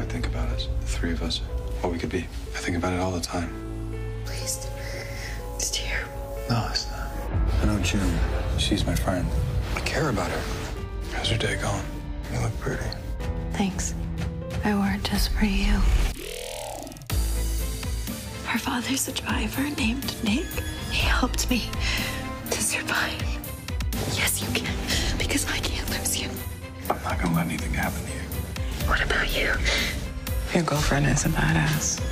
I think about us, the three of us, what we could be. I think about it all the time. Please. It's terrible. No, it's not. I know June. She's my friend. I care about her. How's your day going? You look pretty. Thanks. I wore it just for you. Her father's a driver named Nick. He helped me to survive. Yes, you can, because I can't lose you. I'm not gonna let anything happen to you. What about you? Your girlfriend is a badass.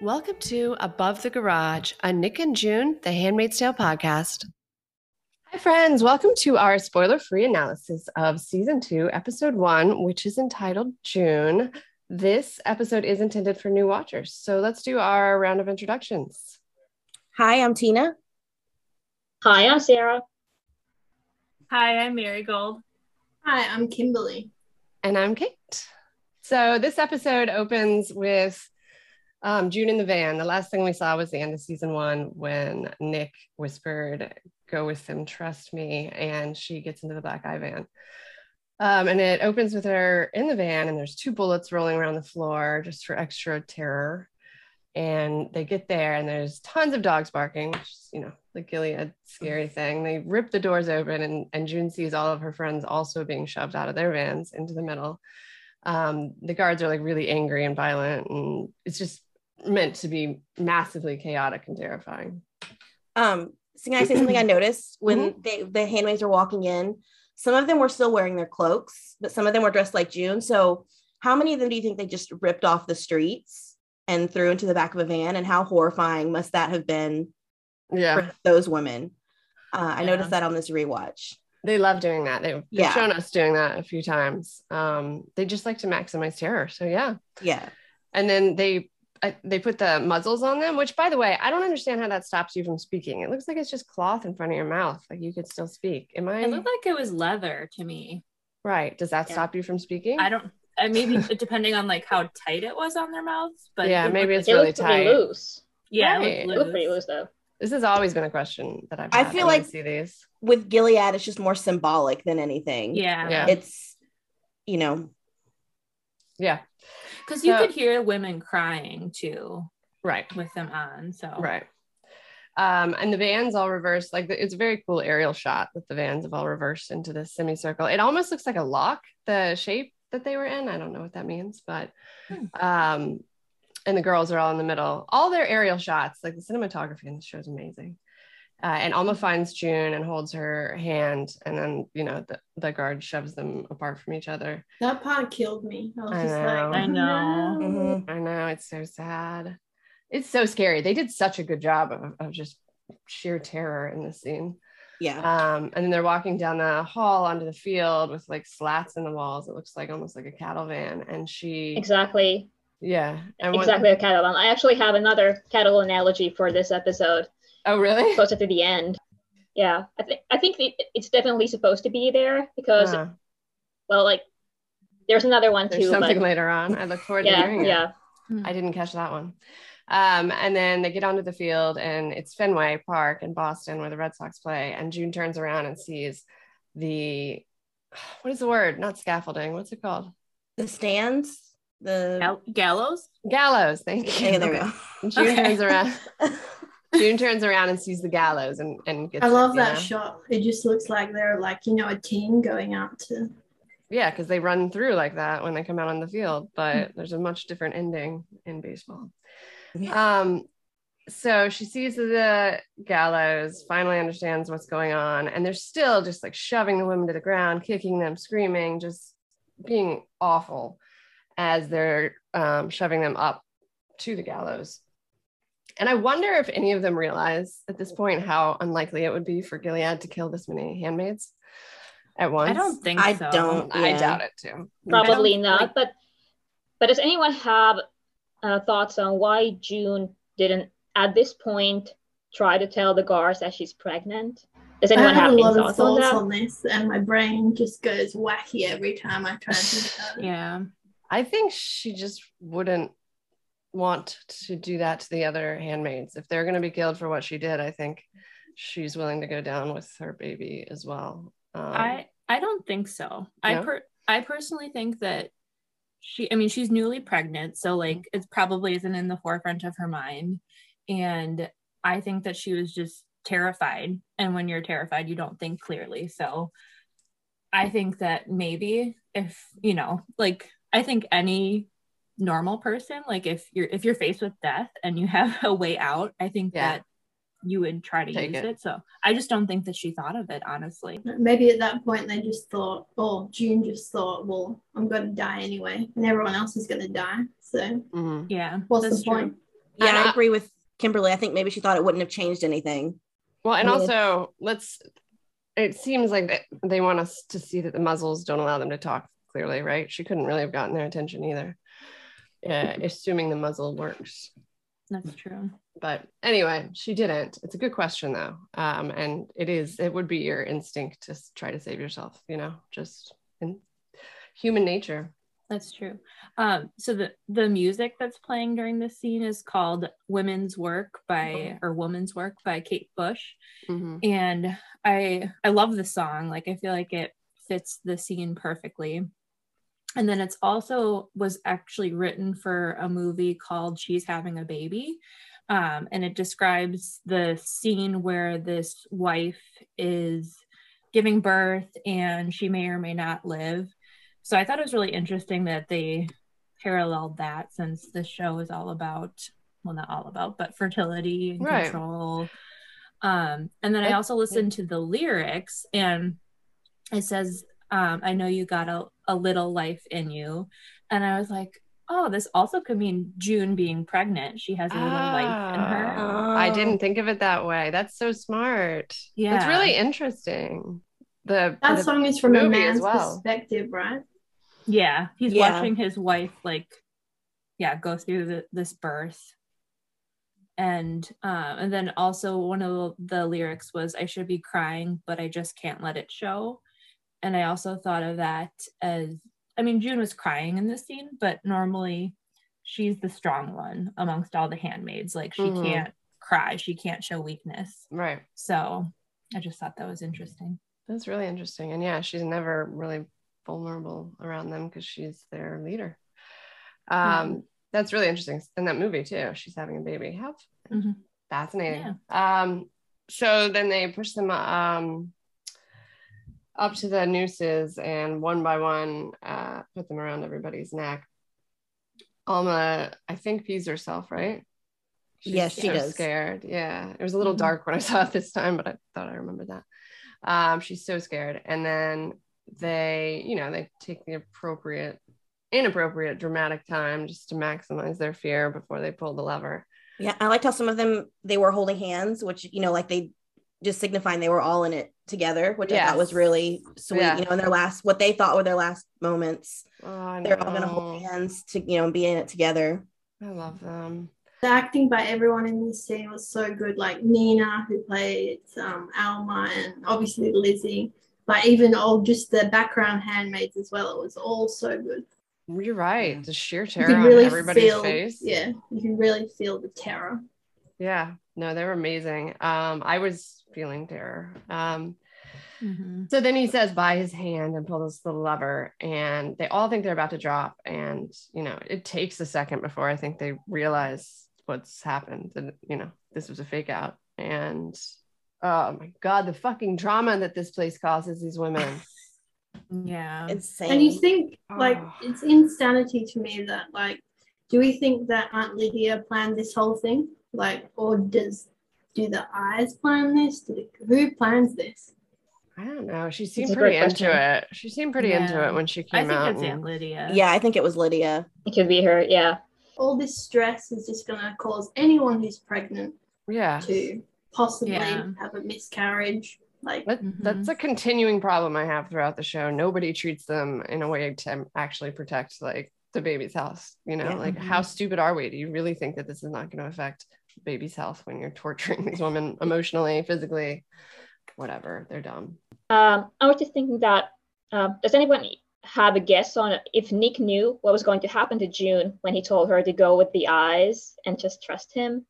Welcome to Above the Garage, a Nick and June, the Handmaid's Tale podcast. Hi, friends. Welcome to our spoiler free analysis of season two, episode one, which is entitled June. This episode is intended for new watchers. So let's do our round of introductions. Hi, I'm Tina. Hi, I'm Sarah. Hi, I'm Marigold. Hi, I'm Kimberly. And I'm Kate. So this episode opens with um, June in the van. The last thing we saw was the end of season one when Nick whispered, Go with them, trust me. And she gets into the black eye van. Um, and it opens with her in the van, and there's two bullets rolling around the floor just for extra terror. And they get there, and there's tons of dogs barking, which is, you know, the Gilead scary thing. They rip the doors open, and, and June sees all of her friends also being shoved out of their vans into the middle. Um, the guards are like really angry and violent, and it's just meant to be massively chaotic and terrifying. Um, so can I say something I noticed when they the handmaids were walking in? Some of them were still wearing their cloaks, but some of them were dressed like June. So how many of them do you think they just ripped off the streets and threw into the back of a van? And how horrifying must that have been Yeah, for those women? Uh, I Yeah. noticed that on this rewatch. they love doing that. They've, they've Yeah. shown us doing that a few times. Um, they just like to maximize terror. So yeah. Yeah. and then they I, they put the muzzles on them which by the way i don't understand how that stops you from speaking it looks like it's just cloth in front of your mouth like you could still speak am i It looked like it was leather to me. right does that Yeah. stop you from speaking I don't. I maybe depending on like how tight it was on their mouths, but yeah it maybe it's It really looked pretty tight loose. yeah, Right. it It looked looked pretty loose. loose though. this has always been a question that i've I had feel when like- see these With Gilead, it's just more symbolic than anything. Yeah, Yeah. It's, you know, yeah because you So- could hear women crying too right with them on. So right um and the vans all reversed like it's a very cool aerial shot that the vans have all reversed into this semicircle it almost looks like a lock the shape that they were in i don't know what that means but Hmm. um and the girls are all in the middle all their aerial shots like the cinematography in the show is amazing uh, and Alma finds June and holds her hand, and then you know the, the guard shoves them apart from each other. That part killed me. I was I just know. like, I know. no. mhm. I know it's so sad. It's so scary. They did such a good job of, of just sheer terror in this scene. Yeah. Um, and then they're walking down the hall onto the field with like slats in the walls. It looks like almost like a cattle van. And she, Exactly. yeah, and one- Exactly a cattle. Van. I actually have another cattle analogy for this episode oh, really? closer to the end. Yeah, I think I think it's definitely supposed to be there because Uh, well, like there's another one there's too, something but later on. I look forward to yeah, hearing it. yeah. I didn't catch that one. Um, and then they get onto the field, and it's Fenway Park in Boston where the Red Sox play. And June turns around and sees the what is the word? Not scaffolding. What's it called? The stands, the Gal- gallows. Gallows. Thank you. yeah, there we go. June Okay. turns around. June turns around and sees the gallows and, and gets I love it, that know? shot. It just looks like they're like, you know, a team going out to. Yeah, because they run through like that when they come out on the field, but Hmm. there's a much different ending in baseball. Um, so she sees the gallows, finally understands what's going on, and they're still just like shoving the women to the ground, kicking them, screaming, just being awful as they're um, shoving them up to the gallows. And I wonder if any of them realize at this point how unlikely it would be for Gilead to kill this many handmaids at once. I don't think I so. don't- I doubt it too. Probably don't not. like- but but does anyone have uh, thoughts on why June didn't at this point try to tell the guards that she's pregnant? Does I anyone have have a any lot of thoughts on that? on this, and my brain just goes wacky every time I try to think about. Yeah. I think she just wouldn't want to do that to the other handmaids. If they're going to be killed for what she did, I think she's willing to go down with her baby as well. Um, I I don't think so. I per I personally think that she I mean she's newly pregnant, so like it probably isn't in the forefront of her mind. And I think that she was just terrified. And when you're terrified, you don't think clearly. So I think that maybe if, you know, like I think any normal person, like if you're if you're faced with death and you have a way out, I think Yeah. that you would try to Take use it. it. So I just don't think that she thought of it, honestly. Maybe at that point they just thought, oh, June just thought, well, I'm going to die anyway, and everyone else is going to die. So Mhm. Yeah. what's that's the true. point? Yeah, And I I- agree with Kimberly. I think maybe she thought it wouldn't have changed anything. Well, and I mean, also let's. It seems like that they want us to see that the muzzles don't allow them to talk clearly, right? She couldn't really have gotten their attention either. Yeah, assuming the muzzle works. That's true. But anyway, she didn't. It's a good question though, um, and it is. It would be your instinct to try to save yourself. You know, just in human nature. That's true. Um, so the the music that's playing during this scene is called "Women's Work" by or "Woman's Work" by Kate Bush, Mhm. and I I love the song. Like I feel like it fits the scene perfectly. And then it's also was actually written for a movie called "She's Having a Baby," um, and it describes the scene where this wife is giving birth and she may or may not live. So I thought it was really interesting that they paralleled that since the show is all about, well, not all about, but fertility and Right. control. Um, and then I also listened to the lyrics and it says, um, I know you got a, a little life in you. And I was like, oh, this also could mean June being pregnant. She has a little life in her. Ah, I didn't think of it that way. That's so smart. Yeah. That's really interesting. The, That the- song is from a man's well. perspective, right? Yeah, he's Yeah. watching his wife like yeah, go through the, this birth. And um and then also one of the lyrics was I should be crying but I just can't let it show. And I also thought of that as I mean June was crying in this scene, but normally she's the strong one amongst all the handmaids. Like she Mhm. can't cry, she can't show weakness. right. So I just thought that was interesting. That's really interesting. And yeah, she's never really vulnerable around them because she's their leader. Um, That's really interesting. In that movie too, she's having a baby. How Mhm. fascinating. Um, so then they push them um, up to the nooses and one by one uh, put them around everybody's neck. Alma, I think, pees herself, right? Yes, she so does. scared. Yeah. It was a little Mhm. dark when I saw it this time, but I thought I remembered that. Um, she's so scared. And then they, you know, they take the appropriate, inappropriate, dramatic time just to maximize their fear before they pull the lever. Yeah, I liked how some of them they were holding hands, which you know, like they just signifying they were all in it together, which I thought was really sweet. Yeah. You know, in their last what they thought were their last moments, Oh, they're all gonna hold hands to you know be in it together. I love them. The acting by everyone in this scene was so good. Like Nina, who played um, Alma, and obviously Lizzie, but even all just the background handmaids as well. It was all so good. You're right. The sheer terror can on really everybody's feel, face. yeah, you can really feel the terror. Yeah. No, they were amazing. Um, I was feeling terror. Um, Mhm. So then he says, by his hand and pull this little lever, and they all think they're about to drop. And, you know, it takes a second before I think they realize what's happened. And, you know, this was a fake out. And, oh my God, the fucking drama that this place causes these women. Yeah. Insane. And you think like Oh. it's insanity to me that like, do we think that Aunt Lydia planned this whole thing? Like, or does do the eyes plan this? Do the, who plans this? I don't know. She seemed a pretty into it. She seemed pretty into it when she I came think out. it's and- Aunt Lydia. yeah, I think it was Lydia. It could be her. Yeah. All this stress is just gonna cause anyone who's pregnant yeah. to possibly Yeah. have a miscarriage. Like, That, Mhm. That's a continuing problem I have throughout the show. Nobody treats them in a way to actually protect like the baby's health. You know, Yeah. like how stupid are we? Do you really think that this is not going to affect the baby's health when you're torturing these women emotionally, physically, whatever? They're dumb. Um, I was just thinking that um, does anyone have a guess on if Nick knew what was going to happen to June when he told her to go with the eyes and just trust him?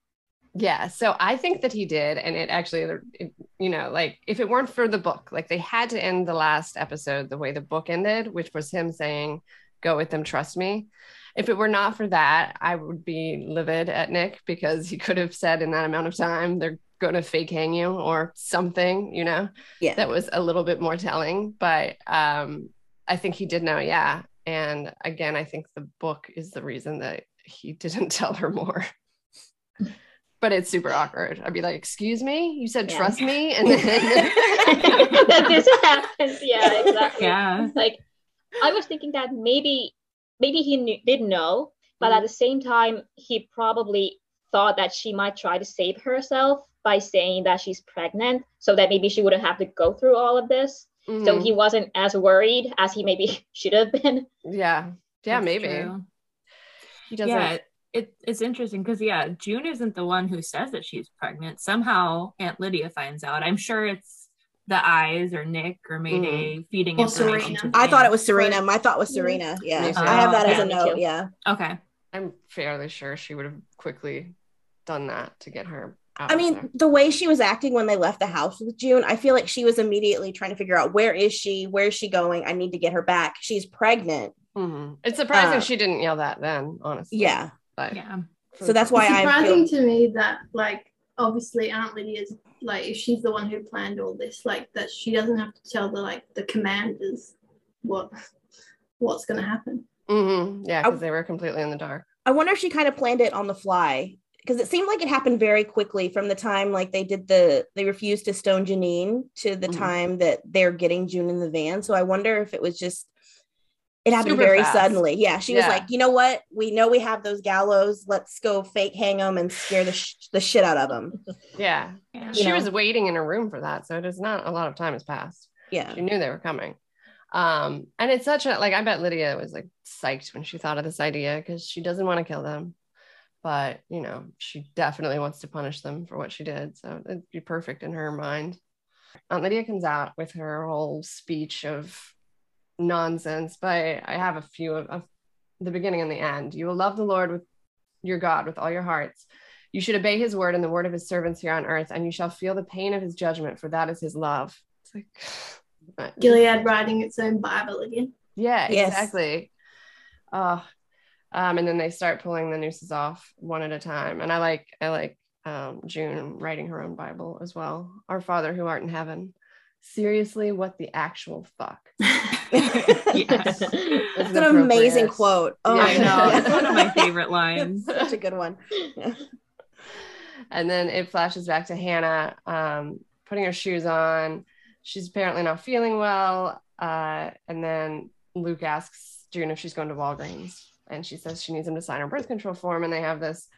Yeah, so I think that he did, and it actually, it, you know, like if it weren't for the book, like they had to end the last episode the way the book ended, which was him saying, go with them, trust me. If it were not for that, I would be livid at Nick because he could have said in that amount of time, they're going to fake hang you or something, you know, Yeah. that was a little bit more telling. But um, I think he did know, yeah. And again, I think the book is the reason that he didn't tell her more. but it's super awkward. I'd be like, "Excuse me, you said Yeah. trust me," and then that this happens. Yeah, exactly. Yeah. Like I was thinking that maybe maybe he knew, did know, but at the same time, he probably thought that she might try to save herself by saying that she's pregnant, so that maybe she wouldn't have to go through all of this. So Mhm. he wasn't as worried as he maybe should have been. yeah, yeah, That's maybe true. he doesn't. Yeah, it, it's interesting because yeah, June isn't the one who says that she's pregnant. Somehow Aunt Lydia finds out. I'm sure it's the eyes or Nick or Mayday feeding Or information. Serena. to I thought it was Serena. My thought was Serena. Yeah. Me too. I have that as a note. too. Yeah. Okay. I'm fairly sure she would have quickly done that to get her. Out I mean, there. the way she was acting when they left the house with June, I feel like she was immediately trying to figure out where is she? Where is she going? I need to get her back. She's pregnant. Mhm. it's surprising uh, she didn't yell that then, honestly. Yeah. but Yeah. So that's why it's I surprising feel to me that like obviously Aunt Lydia's like if she's the one who planned all this, like that she doesn't have to tell the like the commanders what what's gonna happen. Mhm. Yeah, because they were completely in the dark. I wonder if she kind of planned it on the fly because it seemed like it happened very quickly from the time like they did the they refused to stone Janine to the Mhm. time that they're getting June in the van. So I wonder if it was just it happened Super very fast. suddenly. Yeah, she was like, you know what? We know we have those gallows. Let's go fake hang them and scare the sh- the shit out of them. Yeah, Yeah. she know. was waiting in her room for that, so it is not a lot of time has passed. Yeah. She knew they were coming. Um, and it's such a like I bet Lydia was like psyched when she thought of this idea because she doesn't want to kill them, but you know, she definitely wants to punish them for what she did. So it'd be perfect in her mind. Aunt Lydia comes out with her whole speech of nonsense, but I have a few of, of the beginning and the end. You will love the Lord with your God with all your hearts. You should obey his word and the word of his servants here on earth, and you shall feel the pain of his judgment, for that is his love. It's like Gilead writing its own Bible again. yeah, Yes. exactly. Uh, um, and then they start pulling the nooses off one at a time. And I like I like um, June writing her own Bible as well. Our Father who art in heaven. Seriously, what the actual fuck? Yes. This It's an amazing quote. Oh Yeah, I know. God. It's one of my favorite lines. Such a good one. And then it flashes back to Hannah um, putting her shoes on. She's apparently not feeling well. Uh, and then Luke asks June if she's going to Walgreens. And she says she needs him to sign her birth control form. And they have this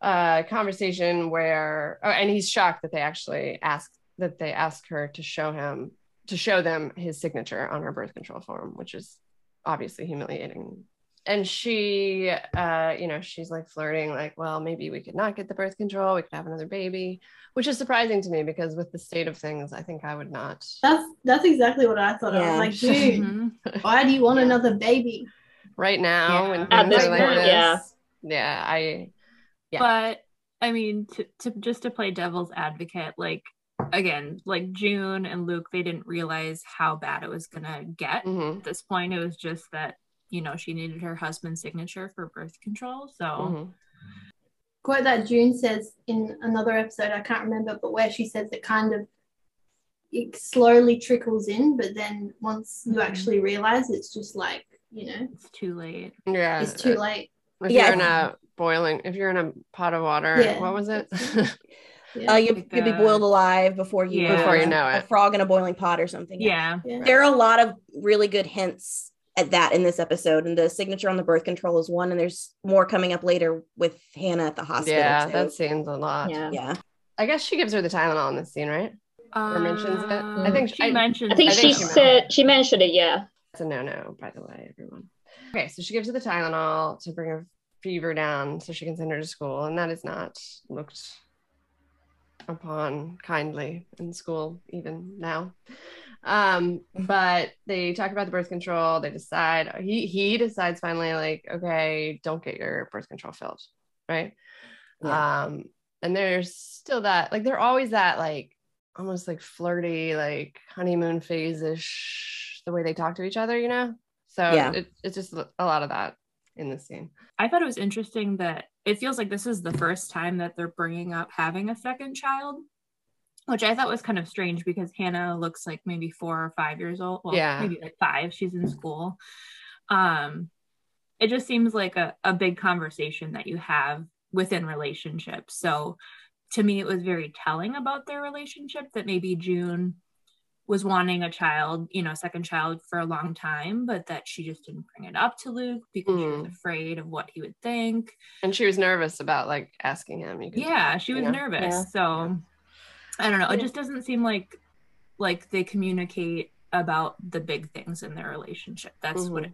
uh, conversation where, oh, and he's shocked that they actually ask that they ask her to show him to show them his signature on her birth control form, which is obviously humiliating and she uh you know she's like flirting like well maybe we could not get the birth control we could have another baby which is surprising to me because with the state of things i think i would not That's that's exactly what I thought. I was like, dude, Mhm. why do you want Yeah. another baby? right now Yeah. when At this are like point, this yeah. yeah i Yeah. But I mean, to, to just to play devil's advocate, like again, like June and Luke, they didn't realize how bad it was gonna get. mhm, At this point, it was just that you know she needed her husband's signature for birth control. So mhm. Quote that June says in another episode, I can't remember, but where she says it kind of it slowly trickles in, but then once you Mhm. actually realize it's just like, you know, it's too late. yeah it's too late. if Yeah, you're in a boiling if you're in a pot of water Yeah. what was it Yeah. Uh, you, Like, you'll be boiled alive before you Yeah. Before you know A it. frog in a boiling pot or something. Yeah. yeah. There are a lot of really good hints at that in this episode, and the signature on the birth control is one, and there's more coming up later with Hannah at the hospital. yeah too. that seems a lot Yeah. yeah. i guess she gives her the tylenol in this scene right Or mentions it? I Um, think she I- mentions. I think I she think she said she mentioned it. Yeah. That's a no no, by the way, everyone. Okay, so she gives her the Tylenol to bring her fever down so she can send her to school, and that is not looked upon kindly in school, even now. Um, but they talk about the birth control. They decide he he decides finally, like, okay, don't get your birth control filled, right? Yeah. Um, and there's still that, like, they're always that, like, almost like flirty, like honeymoon phase ish, the way they talk to each other, you know? So Yeah. it, it's just a lot of that in the scene. I thought it was interesting that it feels like this is the first time that they're bringing up having a second child, which I thought was kind of strange because Hannah looks like maybe four or five years old. Well, Yeah. maybe like five. She's in school. Um, it just seems like a, a big conversation that you have within relationships. So to me, it was very telling about their relationship that maybe June was wanting a child, you know, second child for a long time, but that she just didn't bring it up to Luke because she was Mm. afraid of what he would think. And she was nervous about like asking him. Could Yeah, tell, she you was know? nervous. Yeah. So I don't know. It just doesn't seem like like they communicate about the big things in their relationship. That's what Mhm.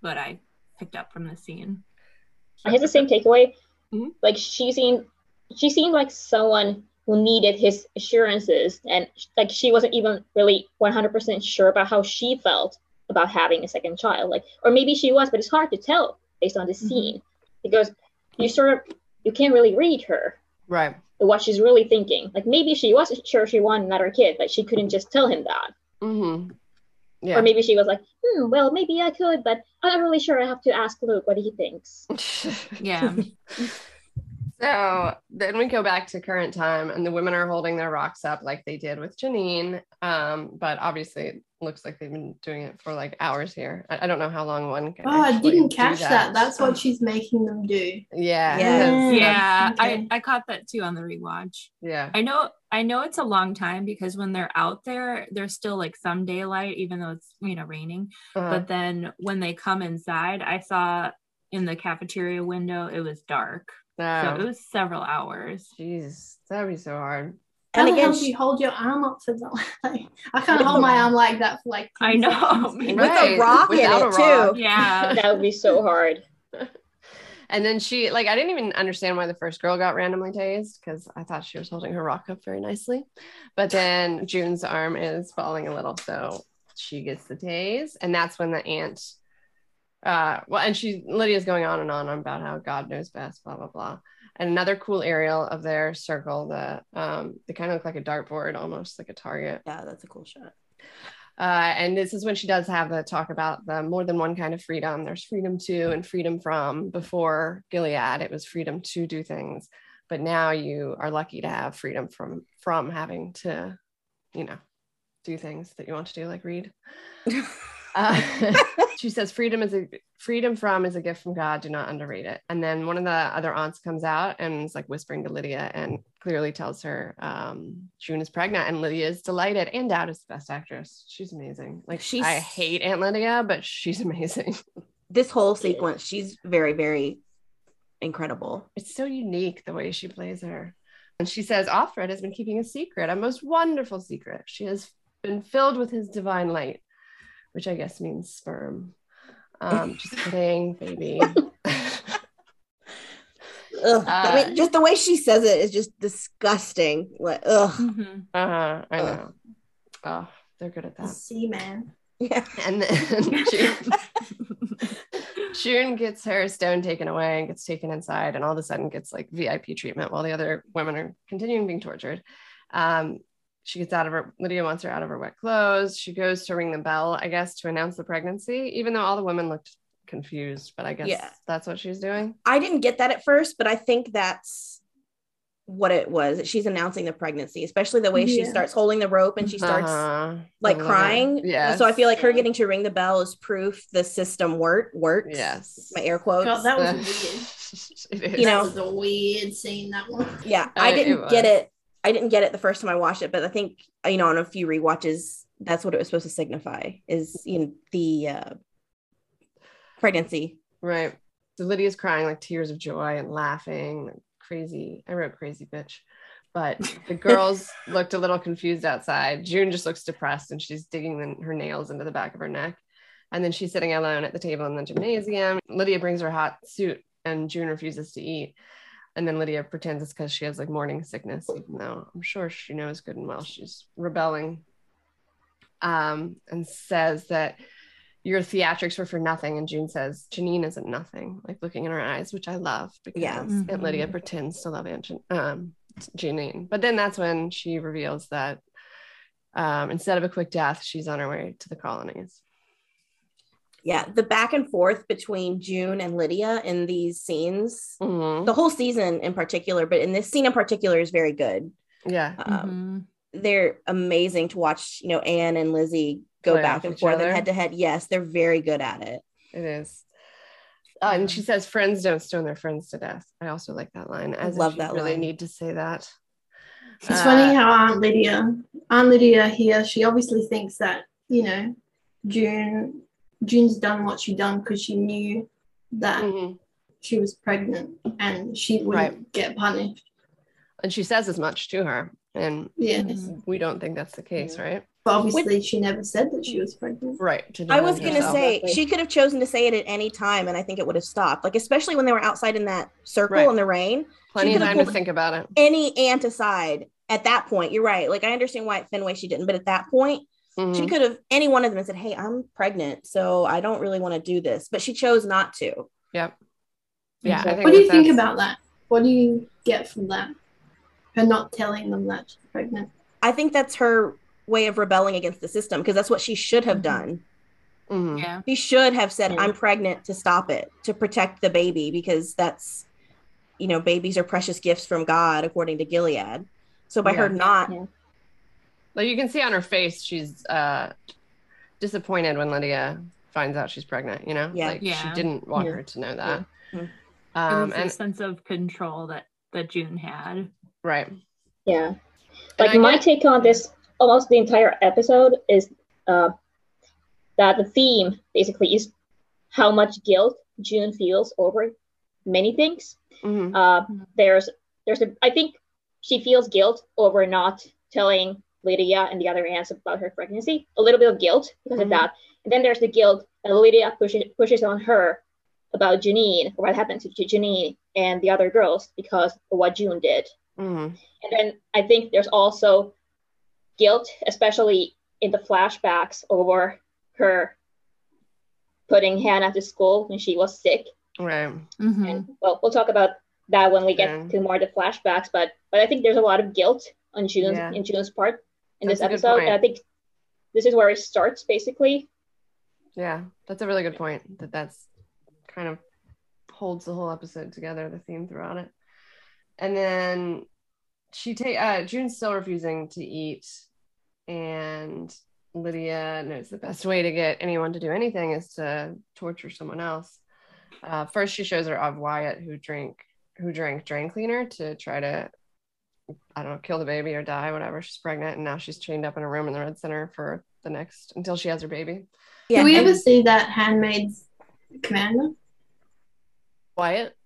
what I picked up from the scene. I had the same takeaway. Mhm. Like she seemed, she seemed like someone who needed his assurances, and like she wasn't even really one hundred percent sure about how she felt about having a second child. Like, or maybe she was, but it's hard to tell based on the Mhm. scene because you sort of you can't really read her Right. what she's really thinking. Like maybe she was sure she wanted another kid, but she couldn't just tell him that. Mm-hmm. Yeah. Or maybe she was like, hmm, well, maybe I could, but I'm not really sure. I have to ask Luke what he thinks. Yeah. So then we go back to current time, and the women are holding their rocks up like they did with Janine. Um, but obviously, it looks like they've been doing it for like hours here. I, I don't know how long one can. Oh, I didn't catch that. That's what she's making them do. Yeah. Yeah. yeah, Okay. I, I caught that too on the rewatch. Yeah. I know I know it's a long time because when they're out there, there's still like some daylight, even though it's you know raining. Uh-huh. But then when they come inside, I saw in the cafeteria window it was dark. So it was several hours. jeez, that'd be so hard. How And the again, hell do she- you hold your arm up for that? Like, I can't hold my arm like that for like. I know. seconds. me With a Right, rock in without it, a rock. too. Yeah. that would be so hard. And then she, like, I didn't even understand why the first girl got randomly tased because I thought she was holding her rock up very nicely. But then June's arm is falling a little. So she gets the tase. And that's when the aunt, uh, well, and she, Lydia's going on and on about how God knows best, blah, blah, blah. And another cool aerial of their circle that um, they kind of look like a dartboard, almost like a target. Yeah, that's a cool shot. Uh, and this is when she does have the talk about the more than one kind of freedom. There's freedom to and freedom from. Before Gilead, it was freedom to do things, but now you are lucky to have freedom from from having to, you know, do things that you want to do, like read. Uh, she says freedom is a freedom from is a gift from God. Do not underrate it. And then one of the other aunts comes out and is like whispering to Lydia and clearly tells her um, June is pregnant. And Lydia is delighted. And Dowd is the best actress. She's amazing. Like she I hate Aunt Lydia, but she's amazing. This whole sequence, she's very, very incredible. It's so unique the way she plays her. And she says Offred has been keeping a secret, a most wonderful secret. She has been filled with his divine light, which I guess means sperm. Um, just kidding, baby. Ugh. I Uh, mean, just the way she says it is just disgusting. Like, ugh. Mhm. Uh-huh, I Ugh. know. Oh, they're good at that. sea man. Yeah. And then June, June gets her stone taken away and gets taken inside, and all of a sudden gets like VIP treatment while the other women are continuing being tortured. Um, she gets out of her, Lydia wants her out of her wet clothes. She goes to ring the bell, I guess, to announce the pregnancy, even though all the women looked confused, but I guess Yeah. that's what she's doing. I didn't get that at first, but I think that's what it was. She's announcing the pregnancy, especially the way she starts holding the rope and she starts Uh-huh. like The crying. yeah So I feel like her getting to ring the bell is proof the system work works. Yes. My air quotes. God, that was weird. It is. You know- that was a weird scene. That one. yeah, Uh, I didn't get it. I didn't get it the first time I watched it, but I think you know on a few rewatches, that's what it was supposed to signify is you know the uh, pregnancy. Right. So Lydia's crying like tears of joy and laughing, crazy. I wrote crazy bitch. But the girls looked a little confused outside. June just looks depressed and she's digging the, her nails into the back of her neck. And then she's sitting alone at the table in the gymnasium. Lydia brings her hot suit and June refuses to eat. And then Lydia pretends it's because she has like morning sickness, even though I'm sure she knows good and well she's rebelling. Um, and says that your theatrics were for nothing. And June says, Janine isn't nothing, like looking in her eyes, which I love because Yeah. Aunt Mhm. Lydia pretends to love Aunt Jan- um, Janine. But then that's when she reveals that um, instead of a quick death, she's on her way to the colonies. Yeah, the back and forth between June and Lydia in these scenes, Mhm. the whole season in particular, but in this scene in particular is very good. Yeah. Um, Mhm. They're amazing to watch. You know, Anne and Lizzie go Play back and forth other. and head to head. Yes, they're very good at it. It is. Uh, and she says, "Friends don't stone their friends to death." I also like that line. As if love she'd that Really line. need to say that. It's Uh, funny how Aunt Lydia, Aunt Lydia here, she obviously thinks that you know, June, June's done what she done because she knew that mhm. she was pregnant and she wouldn't Right. get punished. And she says as much to her, and Yes, we don't think that's the case, right? but obviously she never said that she was pregnant. Right. to I was gonna say Exactly. she could have chosen to say it at any time, and I think it would have stopped. Like especially when they were outside in that circle Right. in the rain. plenty of time to think about it. Any aunt aside, at that point, you're right. Like I understand why at Fenway she didn't, but at that point, Mhm. she could have any one of them and said, "Hey, I'm pregnant, so I don't really want to do this," but she chose not to. Yep. Yeah. I think What do you think about that? What do you get from that? Her not telling them that she's pregnant. I think that's her way of rebelling against the system because that's what she should have Mhm. done. Mhm. Yeah. She should have said, Yeah. "I'm pregnant" to stop it, to protect the baby because that's, you know, babies are precious gifts from God according to Gilead. So by her not, Yeah. Like you can see on her face, she's uh, disappointed when Lydia finds out she's pregnant. You know, Yeah. like she didn't want Yeah. her to know that. It Um, was and a sense of control that that June had. right, Yeah. Like my get- take on this almost the entire episode is uh, that the theme basically is how much guilt June feels over many things. Mhm. Uh, Mhm. there's there's a I think she feels guilt over not telling Lydia and the other aunts about her pregnancy. A little bit of guilt because Mhm. of that. And then there's the guilt that Lydia pushes pushes on her about Janine, or what happened to Janine and the other girls because of what June did. Mhm. And then I think there's also guilt, especially in the flashbacks over her putting Hannah to school when she was sick. right. Mhm. And well, we'll talk about that when we get Yeah. to more of the flashbacks. But but I think there's a lot of guilt on June's Yeah. in June's part in That's this episode. And I think this is where it starts basically. Yeah, that's a really good point. That that's kind of holds the whole episode together, the theme throughout it. And then she take uh June's still refusing to eat, and Lydia knows the best way to get anyone to do anything is to torture someone else. Uh, first, she shows her of Wyatt, who drink who drank drain cleaner to try to I don't know kill the baby or die, whatever. She's pregnant, and now she's chained up in a room in the Red Center for the next until she has her baby. yeah, Do we ever see that Handmaid's Commander? Wyatt.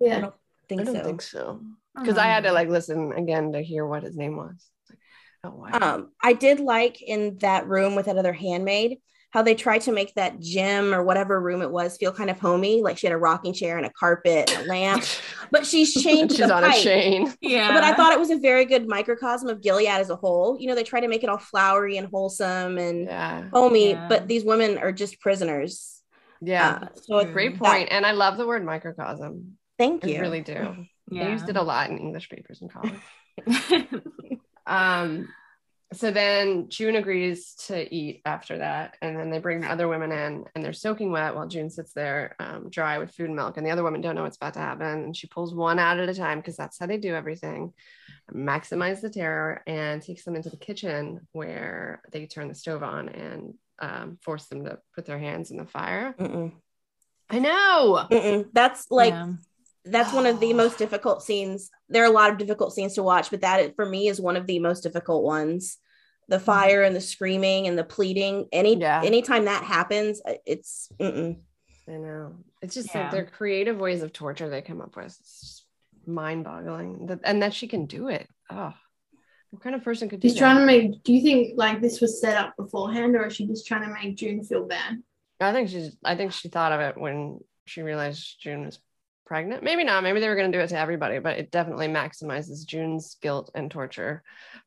Yeah. I don't think I don't so. think so. Because I had to like listen again to hear what his name was. Like, oh, wow. Um, I did like in that room with that other handmaid how they tried to make that gym or whatever room it was feel kind of homey, like she had a rocking chair and a carpet and a lamp, but she's chained to She's the on pipe. a chain. Yeah. But I thought it was a very good microcosm of Gilead as a whole. You know, they try to make it all flowery and wholesome and Yeah. homey, Yeah. but these women are just prisoners. Yeah. Uh, so it, Great that- point. And I love the word microcosm. thank you. I really do. yeah. I used it a lot in English papers in college. Um, so then June agrees to eat after that, and then they bring the other women in, and they're soaking wet while June sits there um, dry with food and milk, and the other women don't know what's about to happen, and she pulls one out at a time because that's how they do everything. Maximize the terror and takes them into the kitchen where they turn the stove on and um, force them to put their hands in the fire. Mm-mm. I know. Mm-mm. That's like Yeah. That's one of the most difficult scenes. There are a lot of difficult scenes to watch, but that for me is one of the most difficult ones. The fire and the screaming and the pleading. Any Yeah. anytime that happens, uh, it's mm-mm. I know. It's just Yeah. like their creative ways of torture they come up with. It's mind-boggling. That and that she can do it. Oh, what kind of person could do She's that? trying to make. Do you think like this was set up beforehand, or is she just trying to make June feel bad? I think she's. I think she thought of it when she realized June was pregnant. Maybe not. Maybe they were going to do it to everybody, but it definitely maximizes June's guilt and torture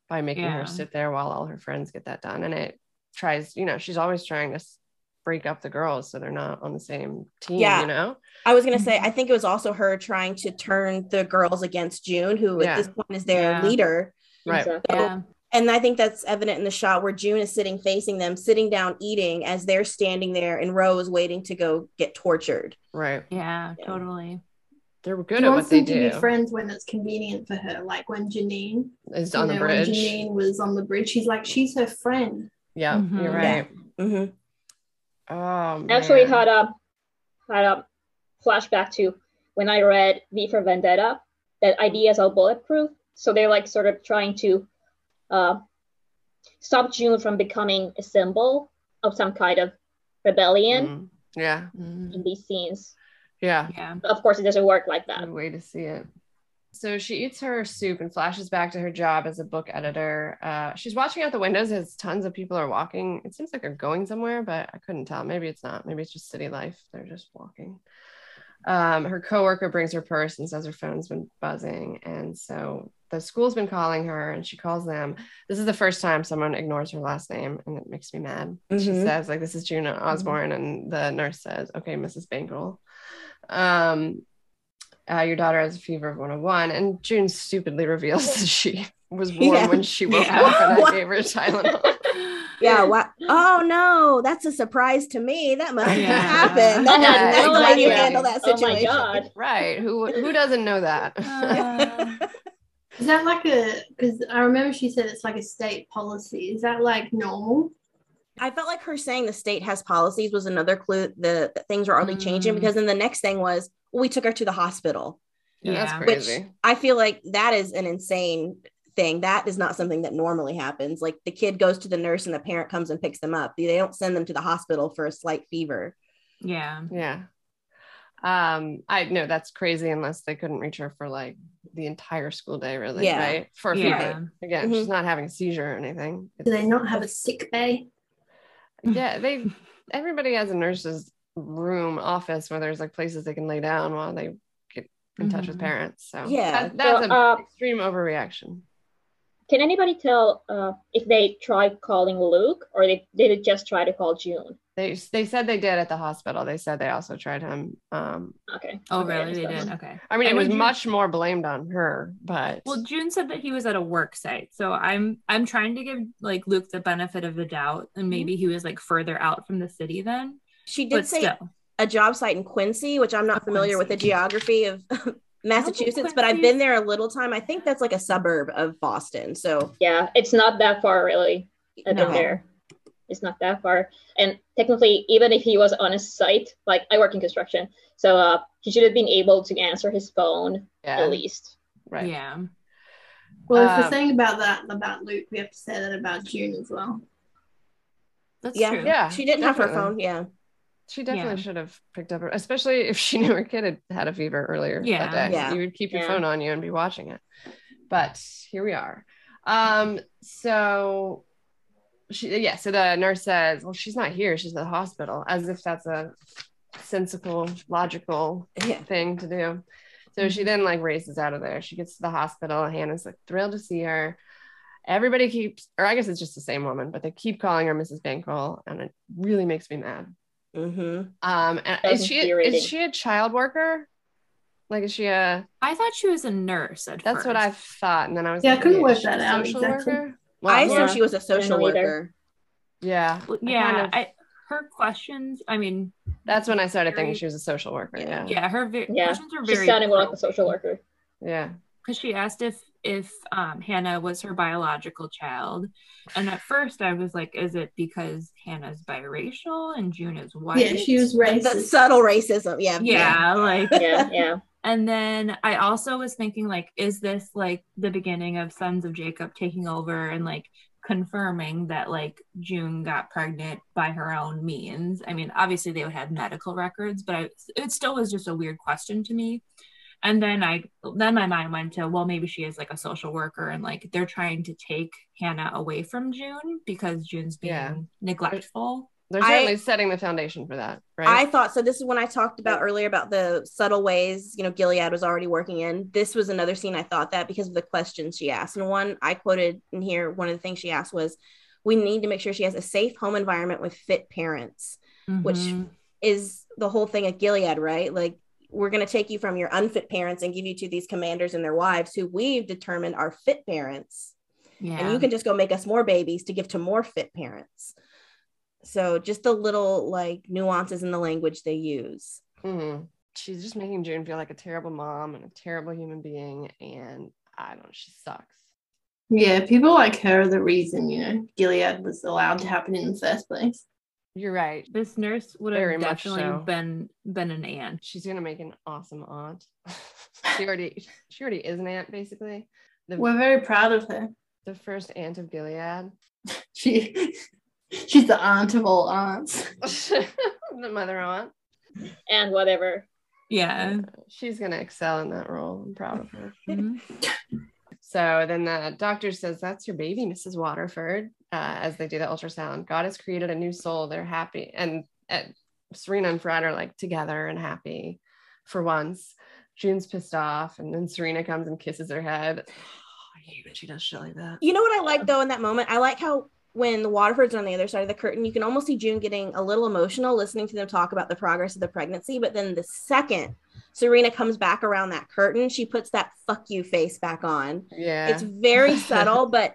by making Yeah. her sit there while all her friends get that done. And it tries. You know, she's always trying to s- break up the girls so they're not on the same team. Yeah. You know. I was gonna say, mm-hmm. I think it was also her trying to turn the girls against June, who Yeah. at this point is their Yeah. leader. Right. So Yeah. And I think that's evident in the shot where June is sitting facing them, sitting down eating as they're standing there in rows waiting to go get tortured. Right. Yeah, totally. They're good She at what wants they them to do. be friends when it's convenient for her. Like when Janine, Is you on the know, when. Janine was on the bridge, she's like, she's her friend. Yeah, Mhm. you're Yeah. right. hmm Oh, man. actually had a had a flashback to when I read V for Vendetta. That ideas are bulletproof, so they're like sort of trying to uh, stop June from becoming a symbol of some kind of rebellion Mm. Yeah, in these scenes. Yeah. Yeah. Of course, it doesn't work like that. Good way to see it. So she eats her soup and flashes back to her job as a book editor. Uh, she's watching out the windows as tons of people are walking. It seems like they're going somewhere, but I couldn't tell. Maybe it's not. Maybe it's just city life. They're just walking. Um, her coworker brings her purse and says her phone's been buzzing, and so the school's been calling her, and she calls them. This is the first time someone ignores her last name, and it makes me mad. She Mhm. says, "Like this is June Osborne," and the nurse says, "Okay, Mrs. Bankole." Um, uh, your daughter has a fever of 101 and june stupidly reveals that she was warm Yeah. when she woke Yeah. up and i What? gave her tylenol Yeah. Wow. Oh no, that's a surprise to me. That must Yeah. have happened. That Yeah, that's how you handle that Oh my situation. god. right who who doesn't know that Uh, Is that like a, because I remember she said it's like a state policy. Is that like normal? I felt like her saying the state has policies was another clue the, that things were already changing Mm. because then the next thing was well, we took her to the hospital. yeah, that's Yeah. Which I feel like that is an insane thing. That is not something that normally happens. Like the kid goes to the nurse and the parent comes and picks them up. They don't send them to the hospital for a slight fever. yeah. yeah um i know that's crazy unless they couldn't reach her for like the entire school day really Yeah. right for a Yeah. fever again Mhm. she's not having a seizure or anything Do they not have a sick bay? Yeah they everybody has a nurse's room office where there's like places they can lay down while they get in touch with Mhm. parents so Yeah. that- that's So, an uh, extreme overreaction Can anybody tell uh, if they tried calling Luke or they did it just try to call June? they they said they did at the hospital they said they also tried him um Okay. Oh, Okay, really? They understand. did. Okay. i mean I it was June- much more blamed on her but Well, June said that he was at a work site, so I'm I'm trying to give like Luke the benefit of the doubt, and maybe he was like further out from the city then. She did But say still, a job site in Quincy, which I'm not Oh, familiar with the geography of Massachusetts, but I've been there a little time. I think that's like a suburb of Boston. So Yeah, it's not that far really. I've been No. there. It's not that far. And technically, even if he was on a site, like I work in construction, so uh, he should have been able to answer his phone yeah at least. right yeah, Well, if Um, we're saying about that about Luke, we have to say that about June as well. that's yeah, true. yeah she didn't have her phone. Yeah. She definitely Yeah. should have picked up her especially if she knew her kid had had a fever earlier Yeah. that day Yeah. you would keep your Yeah. phone on you and be watching it but here we are um so she yeah so the nurse says well she's not here she's at the hospital as if that's a sensible logical Yeah. thing to do so she then like races out of there she gets to the hospital hannah's like thrilled to see her everybody keeps or i guess it's just the same woman but they keep calling her mrs bankole and it really makes me mad hmm um and is she is she a child worker like is she a I thought she was a nurse at that's first. what i thought and then i was Yeah, I couldn't wait, work a that out social exactly. worker? I Well, assume Yeah. she was a social worker. yeah Well, I yeah, kind of- I, her questions. I mean, that's when i started thinking she was a social worker yeah yeah, her ve- Yeah, questions are She very sounded more like a social worker. yeah because she asked if if um, Hannah was her biological child, and at first I was like, is it because Hannah's biracial and June is white? Yeah, she was The racist. subtle racism. Yeah. Yeah, like Yeah, yeah. And then I also was thinking, like, is this like the beginning of Sons of Jacob taking over and like confirming that like June got pregnant by her own means? I mean, obviously they would have medical records, but I, it still was just a weird question to me. And then I, then my mind went to, well, maybe she is like a social worker and like they're trying to take Hannah away from June because June's being Yeah. neglectful. they're I- certainly setting the foundation for that right I thought so. This is when I talked about earlier about the subtle ways, you know, Gilead was already working in. This was another scene I thought that because of the questions she asked. And one I quoted in here, one of the things she asked was, We need to make sure she has a safe home environment with fit parents, which Mhm. is the whole thing at Gilead, right? Like, we're going to take you from your unfit parents and give you to these commanders and their wives who we've determined are fit parents. Yeah. and you can just go make us more babies to give to more fit parents. So just the little like nuances in the language they use. Mhm. She's just making June feel like a terrible mom and a terrible human being. And I don't know, she sucks. Yeah, people like her are the reason, you know, Gilead was allowed to happen in the first place. You're right. this nurse would Very have much definitely so. been been an aunt. She's gonna make an awesome aunt. she already she already is an aunt, basically. The, We're very proud of her. the first aunt of Gilead. She she's the aunt of all aunts. the mother aunt. and whatever. Yeah. She's gonna excel in that role. I'm proud of her. Mhm. So then the doctor says, That's your baby, Mrs. Waterford, uh, as they do the ultrasound. God has created a new soul. They're happy. And uh, Serena and Fred are like together and happy for once. June's pissed off. And then Serena comes and kisses her head. I hate when she does shit like that. You know what I like though in that moment? I like how when the Waterfords are on the other side of the curtain, you can almost see June getting a little emotional listening to them talk about the progress of the pregnancy. But then the second Serena comes back around that curtain, she puts that fuck you face back on. Yeah. It's very subtle, but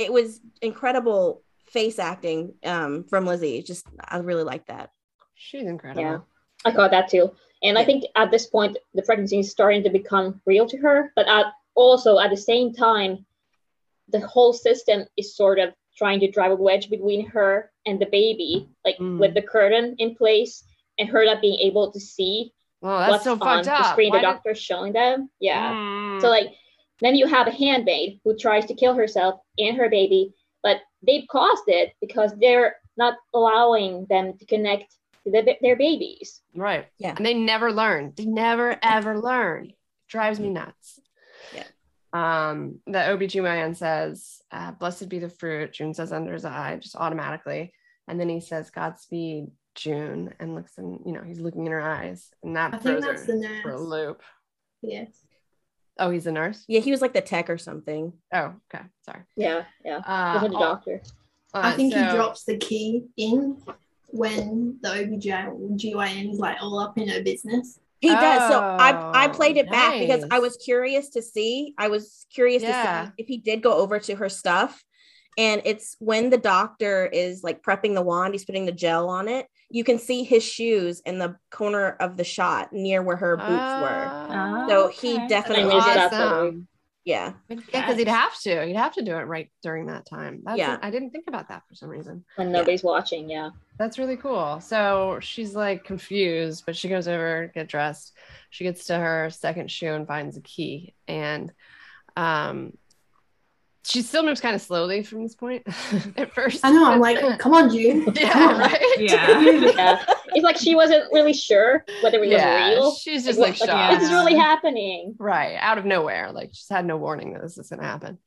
it was incredible face acting um, from Lizzie. Just I really like that. She's incredible. Yeah. I caught that too. And I think at this point, the pregnancy is starting to become real to her. But at, also at the same time, the whole system is sort of trying to drive a wedge between her and the baby, like Mm. with the curtain in place and her not being able to see Well, that's what's so on fucked the screen Why the did- doctor's showing them. Yeah. Mm. So like then you have a handmaid who tries to kill herself and her baby, but they've caused it because they're not allowing them to connect to the, their babies. Right. Yeah. And they never learn. They never ever learn. Drives me nuts. Yeah. Um, the OBGYN says, uh, blessed be the fruit. June says under his eye, just automatically. And then he says, Godspeed, June, and looks in, you know, he's looking in her eyes. And that I think throws that's her the for a loop. Yes. Oh, he's a nurse? Yeah, he was like the tech or something. Oh, okay. Sorry. Yeah, yeah. Uh, Wasn't a oh, doctor. I uh, think he drops the key in when the OBGYN is like all up in her business. He does. So I I Oh, played it back because I was curious to see. I was curious to see if he did go over to her stuff. And it's when the doctor is like prepping the wand, he's putting the gel on it. You can see his shoes in the corner of the shot near where her boots were. Oh, So he definitely I missed did. that Yeah. Yeah, because he'd have to. He'd have to do it right during that time. That's Yeah. I didn't think about that for some reason. When nobody's watching, yeah. That's really cool. So she's like confused, but she goes over, get dressed. She gets to her second shoe and finds a key. And um she still moves kind of slowly from this point at first. I know. I'm like, come on, June. Come yeah, on. right. Yeah. Yeah. It's like she wasn't really sure whether it Yeah, was real. she's just Like, like, what- shocked. this is really happening. right out of nowhere like she's had no warning that this is going to happen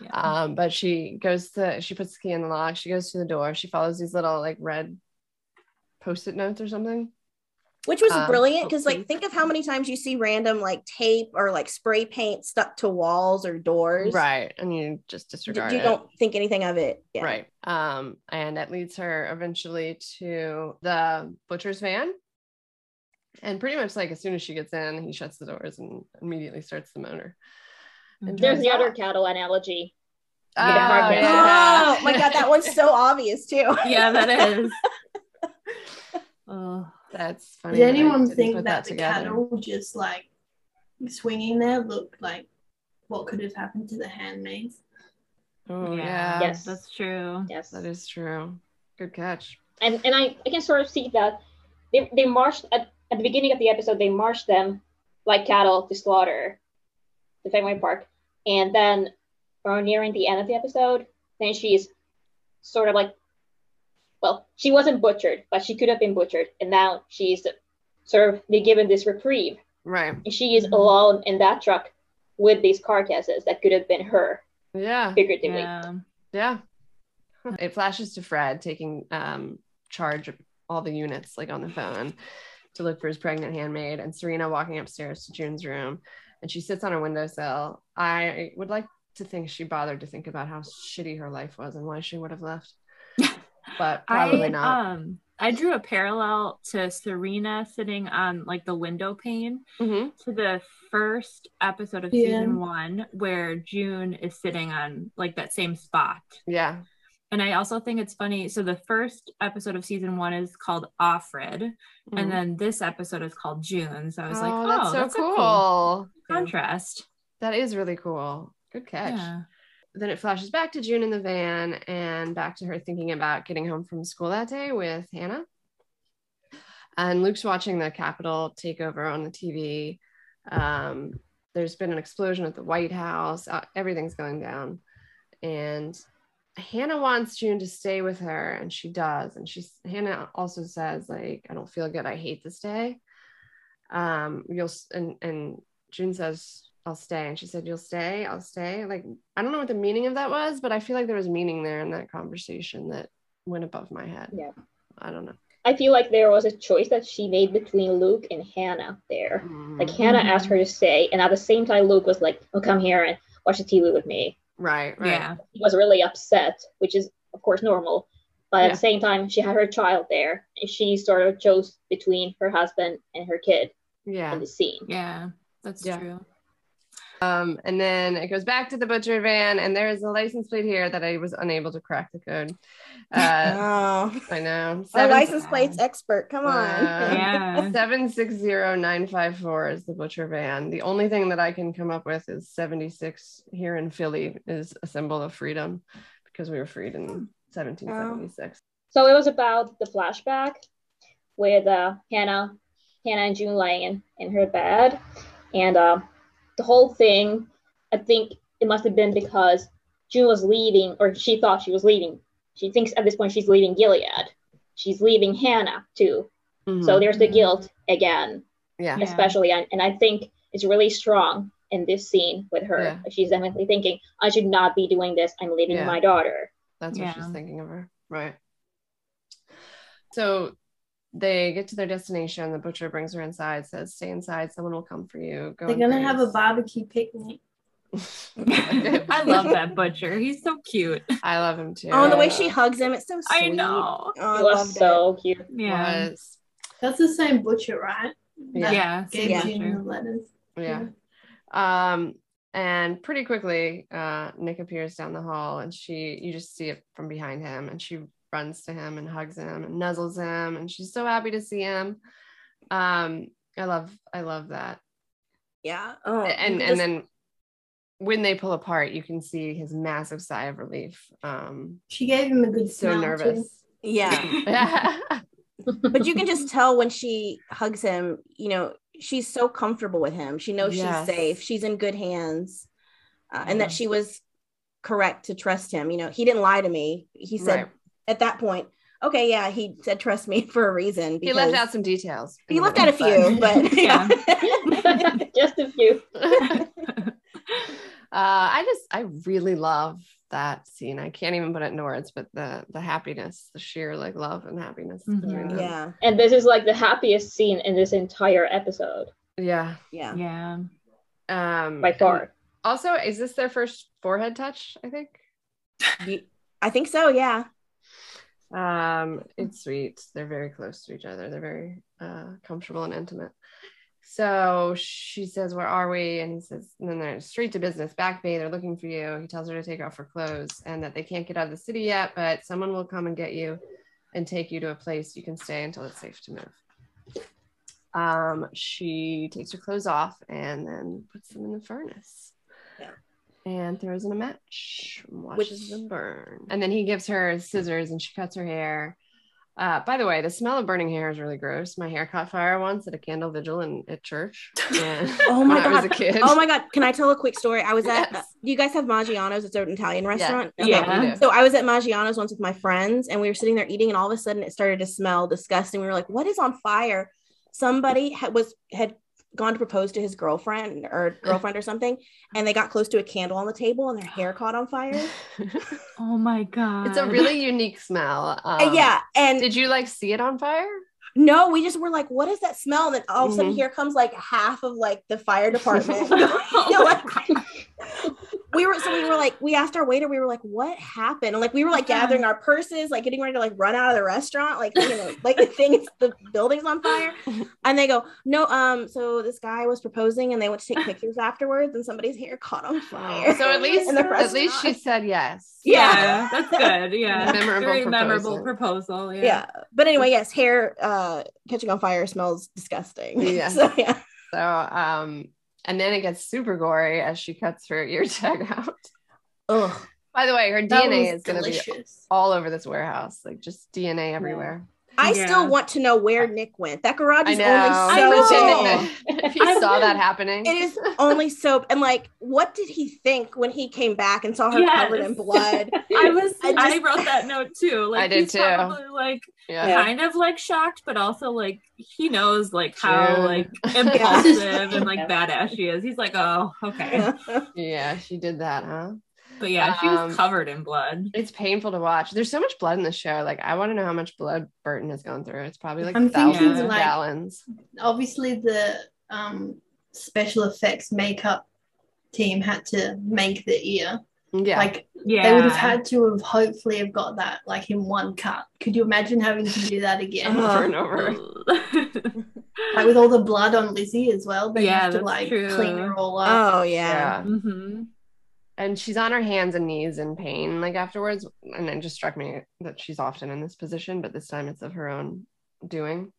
Yeah. um but she goes to she puts the key in the lock she goes to the door she follows these little like red post-it notes or something Which was Um, brilliant because like think of how many times you see random like tape or like spray paint stuck to walls or doors. right and you just D- disregard You it don't think anything of it. Yeah. right um and that leads her eventually to the butcher's van and pretty much like as soon as she gets in he shuts the doors and immediately starts the motor and There's the drives other cattle analogy. oh, yeah. Oh my god, that one's so obvious too. Yeah, that is. oh, that's funny Did anyone think put that, the together. cattle just like swinging there looked like what could have happened to the handmaids? oh yeah. yeah Yes. That's true. Yes. That is true. Good catch. and and I, I can sort of see that they, they marched at, at the beginning of the episode they marched them like cattle to slaughter the Fenway Park and then or nearing the end of the episode then she's sort of like well she wasn't butchered but she could have been butchered and now she's sort of been given this reprieve Right. and she is Mhm. alone in that truck with these carcasses that could have been her Yeah. figuratively Yeah. Yeah. It flashes to Fred taking um, charge of all the units, like on the phone, to look for his pregnant handmaid, and Serena walking upstairs to June's room, and she sits on a windowsill. I would like to think she bothered to think about how shitty her life was and why she would have left, but probably I, not. Um, I drew a parallel to Serena sitting on like the window pane Mhm. to the first episode of Yeah. season one, where June is sitting on like that same spot. Yeah. And I also think it's funny. So the first episode of season one is called Offred, Mhm. and then this episode is called June. So I was like, oh, that's so that's, cool. a cool contrast. That is really cool. Good catch. Yeah. Then it flashes back to June in the van and back to her thinking about getting home from school that day with Hannah. And Luke's watching the Capitol takeover on the TV. Um, there's been an explosion at the White House. Uh, everything's going down. And Hannah wants June to stay with her, and she does. And she's Hannah also says, like, I don't feel good. I hate this day. Um, you'll and and June says, I'll stay. And she said, You'll stay, I'll stay. Like, I don't know what the meaning of that was, but I feel like there was meaning there in that conversation that went above my head. Yeah. I don't know. I feel like there was a choice that she made between Luke and Hannah there. Mm-hmm. Like Hannah mm-hmm. asked her to stay, and at the same time, Luke was like, "Oh, come here and watch the TV with me." Right, right. Yeah. He was really upset, which is of course normal. But at Yeah. the same time, she had her child there, and she sort of chose between her husband and her kid Yeah. in the scene. Yeah. That's Yeah. true. Um, and then it goes back to the butcher van, and there is a license plate here that I was unable to crack the code. Uh, oh, I know. a Seven- license plates expert. Come on. Uh, Yeah. Seven six zero nine five four is the butcher van. The only thing that I can come up with is seventy six here in Philly is a symbol of freedom because we were freed in seventeen seventy six. So it was about the flashback with uh, Hannah, Hannah and June laying in, in her bed, and uh, the whole thing. I think it must have been because June was leaving, or she thought she was leaving. She thinks at this point she's leaving Gilead. She's leaving Hannah too. So there's the guilt again, Mm-hmm. yeah, Yeah. especially, and, and I think it's really strong in this scene with her. Yeah. She's definitely thinking, "I should not be doing this. I'm leaving Yeah. my daughter." That's what she's thinking of her. Right. So they get to their destination. The butcher brings her inside, says, Stay inside, someone will come for you. Go They're gonna have a barbecue picnic. I love that butcher. He's so cute. I love him too. Oh, the way she hugs him, it's so sweet. I know. Oh, I It was loved it. so cute. Yeah. was. That's the same butcher, right? Yeah. Yeah. Gave Yeah. you the letters. Yeah. Um, and pretty quickly, uh, Nick appears down the hall and she you just see it from behind him and she runs to him and hugs him and nuzzles him and she's so happy to see him. Um, I love I love that. Yeah. Oh, and you and then when they pull apart, you can see his massive sigh of relief. Um, She gave him a good so smell, nervous. yeah. but you can just tell when she hugs him, you know, she's so comfortable with him. She knows Yes. she's safe. She's in good hands. Uh, and Yeah. that she was correct to trust him. You know, he didn't lie to me. He said Right. At that point, okay, yeah, he said trust me for a reason. He left out some details. he left out a few, but Yeah. Just a few. uh, I just I really love that scene. I can't even put it into words, but the the happiness, the sheer like love and happiness. Mhm. them. yeah, And this is like the happiest scene in this entire episode yeah. yeah. Yeah. Um, by far. Also, is this their first forehead touch? I think. I think so. Yeah. Um, it's sweet. They're very close to each other. They're very uh, comfortable and intimate. So she says, "Where are we?" And he says, and then they're straight to business. Back Bay, they're looking for you. He tells her to take off her clothes and that they can't get out of the city yet, but someone will come and get you and take you to a place you can stay until it's safe to move. Um, she takes her clothes off and then puts them in the furnace. Yeah. And throws in a match, watches Which- them burn. And then he gives her scissors and she cuts her hair. Uh, by the way, the smell of burning hair is really gross. My hair caught fire once at a candle vigil in at church. Oh my when I was god. a kid. Oh my god. Can I tell a quick story? I was at. Yes. you guys have Maggiano's? It's an Italian restaurant. Okay. Yeah. So I was at Maggiano's once with my friends, and we were sitting there eating, and all of a sudden it started to smell disgusting. We were like, "What is on fire?" Somebody had, was had gone to propose to his girlfriend or girlfriend or something, and they got close to a candle on the table, and their hair caught on fire. Oh my god. it's a really unique smell. Um, yeah, and Did you like see it on fire? no, we just were like, "What is that smell?" And then all of a sudden, Mhm. here comes like half of like the fire department. Oh You're my like, we were so we were like we asked our waiter we were like what happened and like we were like gathering our purses like getting ready to like run out of the restaurant like you know like the thing the building's on fire and they go no um so this guy was proposing and they went to take pictures afterwards and somebody's hair caught on fire So at least in the at least she said yes. yeah that's good. Yeah, Memorable very proposal. memorable proposal. Yeah. yeah but anyway yes hair uh catching on fire smells disgusting Yeah. so yeah So um and then it gets super gory as she cuts her ear tag oh. out. Ugh. By the way, her That DNA is gonna be all over this warehouse, like just DNA everywhere. I Yeah. still want to know where Nick went. That garage I is know. only I so know. big. if you saw that happening, It is only so and like what did he think when he came back and saw her Yes. covered in blood? I was. I I, wrote that note too. Like I did he's too. Probably like yeah. kind of like shocked, but also like he knows like how June. like impulsive and like badass she is. He's like, oh, okay. Yeah, she did that, huh? But yeah, she Um, was covered in blood. It's painful to watch. There's so much blood in the show. Like, I want to know how much blood Burton has gone through. It's probably like I'm thousands of like- gallons. Obviously, the um, special effects makeup team had to make the ear. Yeah. Like Yeah, they would have had to have hopefully have got that like in one cut. Could you imagine having to do that again? Over and over. like with all the blood on Lizzie as well. They Yeah, have to like true. clean her all up. Oh yeah. Yeah. hmm And she's on her hands and knees in pain, like afterwards. And it just struck me that she's often in this position, but this time it's of her own doing.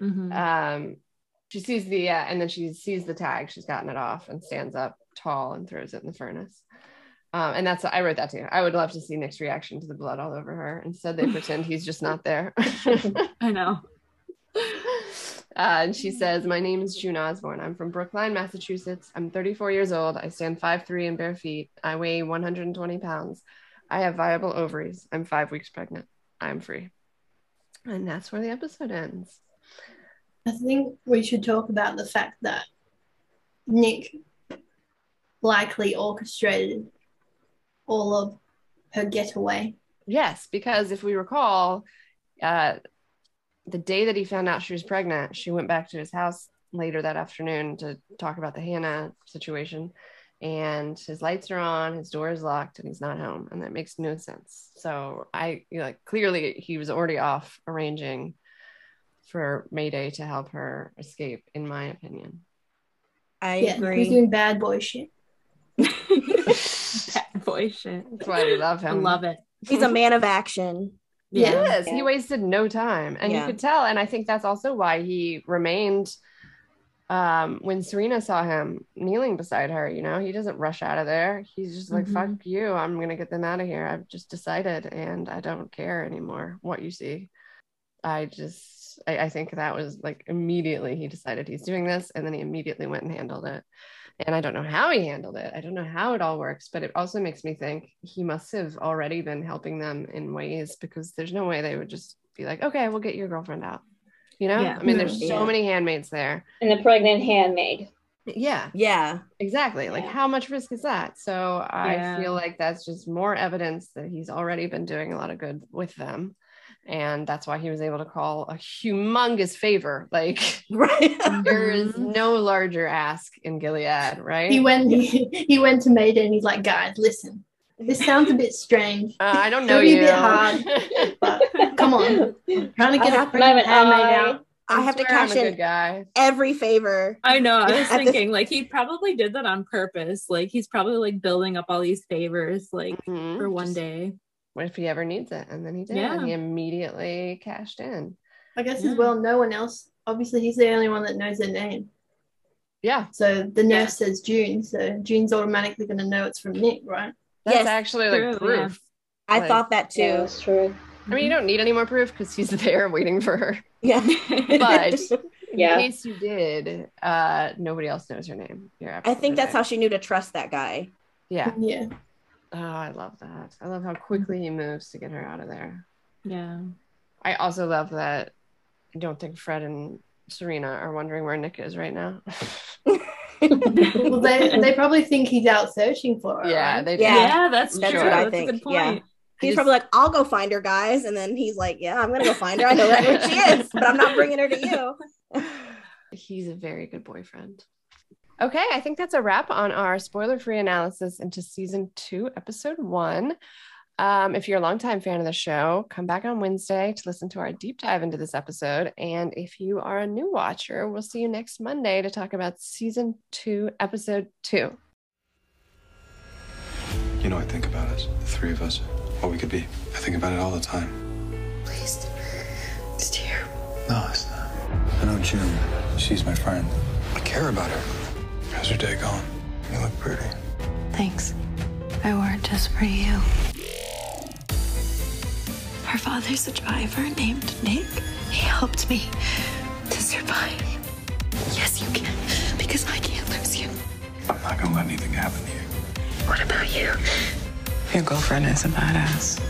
hmm Um, she sees the, uh, and then she sees the tag. She's gotten it off and stands up tall and throws it in the furnace. Um, and that's, I wrote that too. I would love to see Nick's reaction to the blood all over her. Instead, they pretend he's just not there. I know. Uh, and she says, My name is June Osborne. I'm from Brookline, Massachusetts. I'm 34 years old. I stand 5'3 and bare feet. I weigh 120 pounds. I have viable ovaries. I'm five weeks pregnant. I'm free. And that's where the episode ends. I think we should talk about the fact that Nick likely orchestrated all of her getaway. Yes, because if we recall, uh, the day that he found out she was pregnant, she went back to his house later that afternoon to talk about the Hannah situation. And his lights are on, his door is locked, and he's not home, and that makes no sense. So I you know, like clearly he was already off arranging for Mayday to help her escape, in my opinion. I yeah, agree. he's doing bad boy shit. Bad boy shit. That's why we love him. I him. love it. He's a man of action. Yeah. Yes, he wasted no time. And Yeah. you could tell. And I think that's also why he remained um when Serena saw him kneeling beside her, you know, he doesn't rush out of there. He's just like, Mhm. fuck you. I'm gonna get them out of here. I've just decided and I don't care anymore what you see. I just I, I think that was like immediately he decided he's doing this and then he immediately went and handled it. And I don't know how he handled it. I don't know how it all works, but it also makes me think he must have already been helping them in ways because there's no way they would just be like, okay, we'll get your girlfriend out. You know, Yeah. I mean, there's mm-hmm. Yeah. so many handmaids there. And the pregnant handmaid. Yeah, Yeah. exactly. Like, how much risk is that? So I Yeah. feel like that's just more evidence that he's already been doing a lot of good with them. And that's why he was able to call a humongous favor. Like, Right. there is Mhm. no larger ask in Gilead, right? He went he, he went to Mayday and he's like, guys, listen, this sounds a bit strange, Uh, I don't know It'll be you. a bit hard. but come on. I'm trying to I get have a to pregnant have an handmaid I have to swear cash in guy. every favor. I know. I was At this- thinking like he probably did that on purpose. Like he's probably like building up all these favors like Mhm. for one Just day. What if he ever needs it? And then he did. Yeah. And he immediately cashed in. I guess Yeah. as well, no one else. Obviously, he's the only one that knows their name. Yeah. So the nurse says June, so June's automatically going to know it's from Nick, right? That's Yes. actually like True, yeah. proof. I Like- thought that too. Yeah, that's true. I mean, you don't need any more proof because he's there waiting for her. Yeah. But in case you did, uh, nobody else knows her name. You're I think that's how she knew to trust that guy. Yeah. Yeah. Oh, I love that. I love how mm-hmm. quickly he moves to get her out of there. Yeah. I also love that. I don't think Fred and Serena are wondering where Nick is right now. Well, they they probably think he's out searching for her. yeah, right? they Yeah. Yeah, that's, That's true. what I that's think, a good yeah. He's just- probably like, I'll go find her, guys. And then he's like, Yeah, I'm going to go find her. I know where she is, but I'm not bringing her to you. He's a very good boyfriend. Okay, I think that's a wrap on our spoiler free analysis into season two, episode one. Um, if you're a longtime fan of the show, come back on Wednesday to listen to our deep dive into this episode. And if you are a new watcher, we'll see you next Monday to talk about season two, episode two. You know, I think about us, the three of us, what we could be. I think about it all the time. Please. It's terrible. No, it's not. I know June. She's my friend. I care about her. How's your day going? You look pretty. Thanks. I wore it just for you. Her father's a driver named Nick. He helped me to survive. Yes, you can, because I can't lose you. I'm not gonna let anything happen to you. What about you? Your girlfriend is a badass.